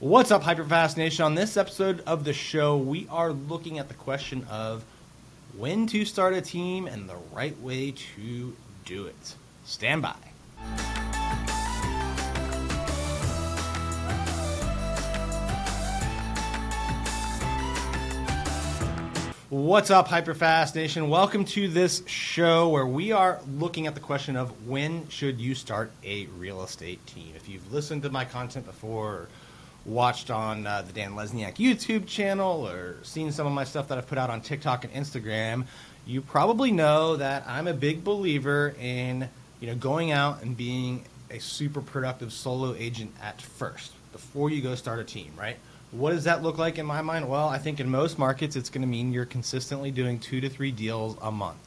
What's up, Hyperfast Nation? On this episode of the show, we are looking at the question of when to start a team and the right way to do it. Stand by. What's up, Hyperfast Nation? Welcome to this show where we are looking at the question of when should you start a real estate team. If you've listened to my content before, or watched on uh, the Dan Lesniak YouTube channel, or seen some of my stuff that I've put out on TikTok and Instagram, you probably know that I'm a big believer in you know going out and being a super productive solo agent at first before you go start a team, right? What does that look like in my mind? Well, I think in most markets, it's going to mean you're consistently doing two to three deals a month.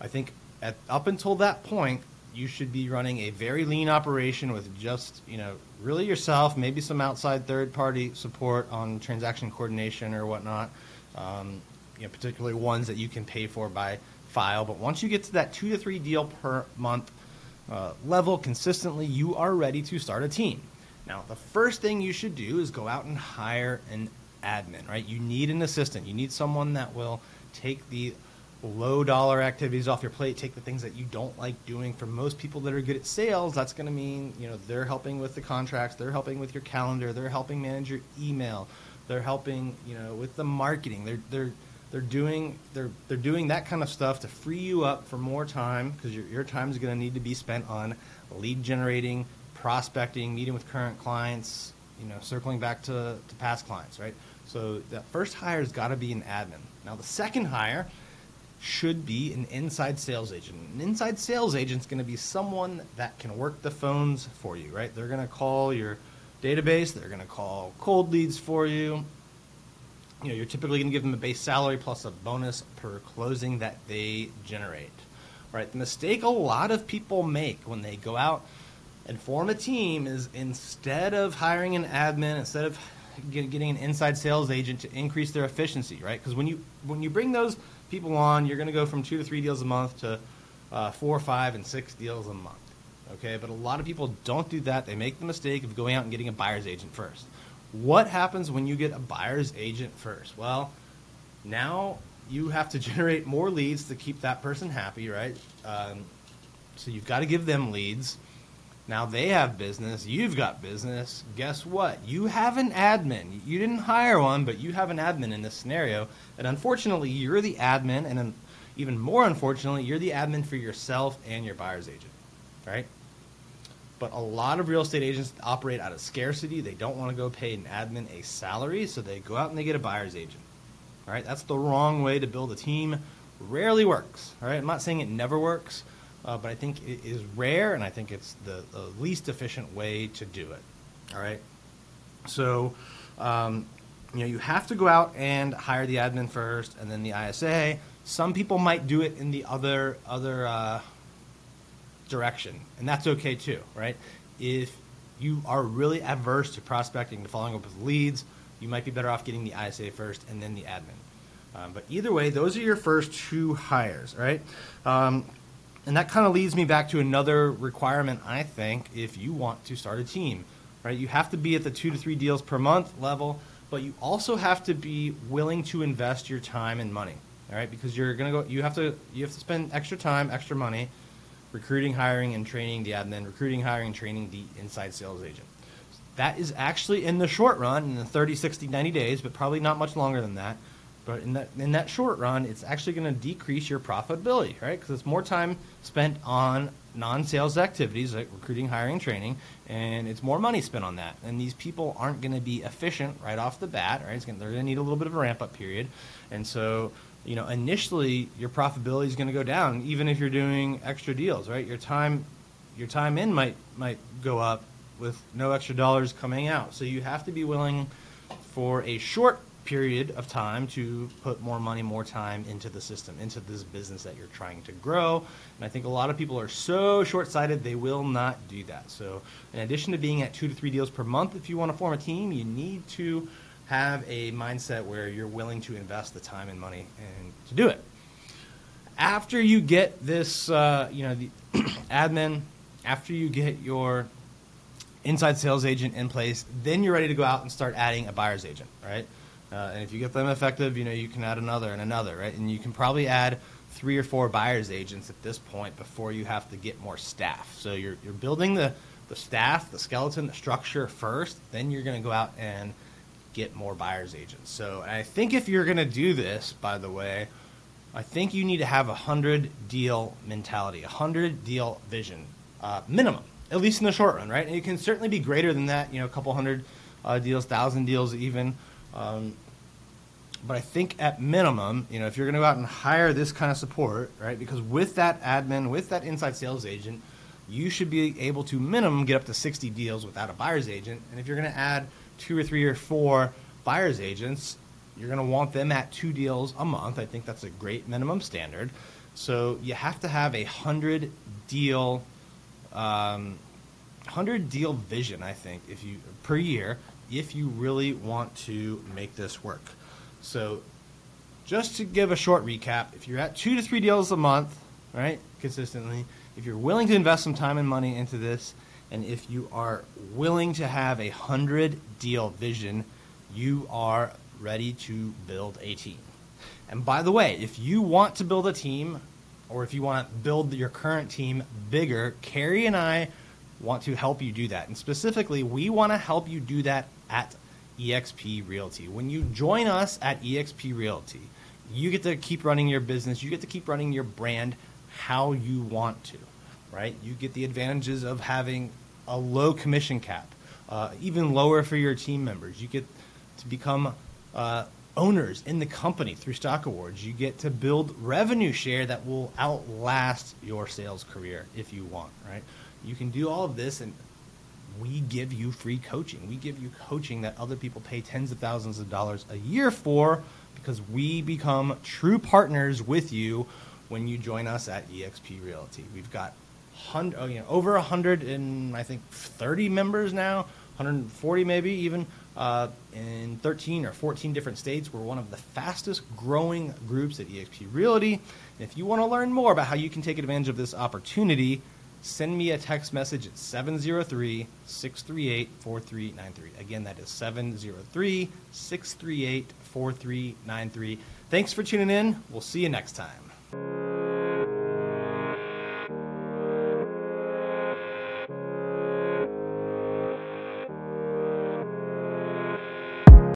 I think at, up until that point, you should be running a very lean operation with just, you know, really yourself, maybe some outside third party support on transaction coordination or whatnot, um, you know, particularly ones that you can pay for by file. But once you get to that two to three deal per month uh, level consistently, you are ready to start a team. Now, the first thing you should do is go out and hire an admin, right? You need an assistant. You need someone that will take the low dollar activities off your plate, take the things that you don't like doing. For most people that are good at sales, that's going to mean, you know, they're helping with the contracts, they're helping with your calendar, they're helping manage your email, they're helping, you know, with the marketing. They're they're they're doing they're they're doing that kind of stuff to free you up for more time because your your time is going to need to be spent on lead generating, prospecting, meeting with current clients, you know, circling back to, to past clients, right? So that first hire has got to be an admin. Now the second hire should be an inside sales agent. An inside sales agent is going to be someone that can work the phones for you, right? They're going to call your database, they're going to call cold leads for you. You know, you're typically going to give them a base salary plus a bonus per closing that they generate. Right? The mistake a lot of people make when they go out and form a team is instead of hiring an admin, instead of getting an inside sales agent to increase their efficiency, right? Because when you when you bring those people on, you're going to go from two to three deals a month to uh, four, five, and six deals a month. Okay, but a lot of people don't do that. They make the mistake of going out and getting a buyer's agent first. What happens when you get a buyer's agent first? Well, now you have to generate more leads to keep that person happy, right? Um, so you've got to give them leads now they have business, you've got business. Guess what? You have an admin. You didn't hire one, but you have an admin in this scenario. And unfortunately, you're the admin, and even more unfortunately, you're the admin for yourself and your buyer's agent, right? But a lot of real estate agents operate out of scarcity. They don't want to go pay an admin a salary, so they go out and they get a buyer's agent. All right, that's the wrong way to build a team. Rarely works. All right, I'm not saying it never works, uh, but I think it is rare, and I think it's the, the, least efficient way to do it. All right. So, um, you know, you have to go out and hire the admin first, and then the ISA. Some people might do it in the other other uh, direction, and that's okay too, right? If you are really adverse to prospecting, to following up with leads, you might be better off getting the ISA first and then the admin. Um, but either way, those are your first two hires, right? Um, and that kind of leads me back to another requirement, I think, if you want to start a team, right? You have to be at the two to three deals per month level, but you also have to be willing to invest your time and money, all right? Because you're gonna go, you have to, you have to spend extra time, extra money, recruiting, hiring, and training the admin, recruiting, hiring, and training the inside sales agent. That is actually in the short run, in the 30, 60, 90 days, but probably not much longer than that but in that in that short run, it's actually going to decrease your profitability, right? Because it's more time spent on non-sales activities like recruiting, hiring, training, and it's more money spent on that. And these people aren't going to be efficient right off the bat, right? Gonna, they're going to need a little bit of a ramp-up period, and so you know initially your profitability is going to go down, even if you're doing extra deals, right? Your time your time in might might go up with no extra dollars coming out. So you have to be willing for a short period of time to put more money, more time into the system, into this business that you're trying to grow. And I think a lot of people are so short sighted, they will not do that. So, in addition to being at two to three deals per month, if you want to form a team, you need to have a mindset where you're willing to invest the time and money and to do it. After you get this, uh, you know, the admin, after you get your inside sales agent in place, then you're ready to go out and start adding a buyer's agent, right? Uh, and if you get them effective, you know you can add another and another, right? And you can probably add three or four buyer's agents at this point before you have to get more staff. So you're you're building the the staff, the skeleton, the structure first. Then you're going to go out and get more buyer's agents. So I think if you're going to do this, by the way, I think you need to have a hundred deal mentality, a hundred deal vision, uh, minimum, at least in the short run, right? And it can certainly be greater than that, you know, a couple hundred uh, deals, thousand deals even. Um, but I think at minimum, you know, if you're going to go out and hire this kind of support, right? Because with that admin, with that inside sales agent, you should be able to minimum get up to 60 deals without a buyer's agent. And if you're going to add two or three or four buyer's agents, you're going to want them at two deals a month. I think that's a great minimum standard. So you have to have a hundred deal, um, hundred deal vision. I think if you per year, if you really want to make this work. So, just to give a short recap, if you're at two to three deals a month, right, consistently, if you're willing to invest some time and money into this, and if you are willing to have a hundred deal vision, you are ready to build a team. And by the way, if you want to build a team, or if you want to build your current team bigger, Carrie and I want to help you do that. And specifically, we want to help you do that at eXp Realty. When you join us at eXp Realty, you get to keep running your business, you get to keep running your brand how you want to, right? You get the advantages of having a low commission cap, uh, even lower for your team members. You get to become uh, owners in the company through stock awards. You get to build revenue share that will outlast your sales career if you want, right? You can do all of this and we give you free coaching. We give you coaching that other people pay tens of thousands of dollars a year for because we become true partners with you when you join us at eXp Realty. We've got hundred, oh, you know, over 100 and I think 30 members now, 140 maybe even, uh, in 13 or 14 different states. We're one of the fastest growing groups at eXp Realty. And if you want to learn more about how you can take advantage of this opportunity, send me a text message at 703 638 4393. Again, that is 703 638 4393. Thanks for tuning in. We'll see you next time.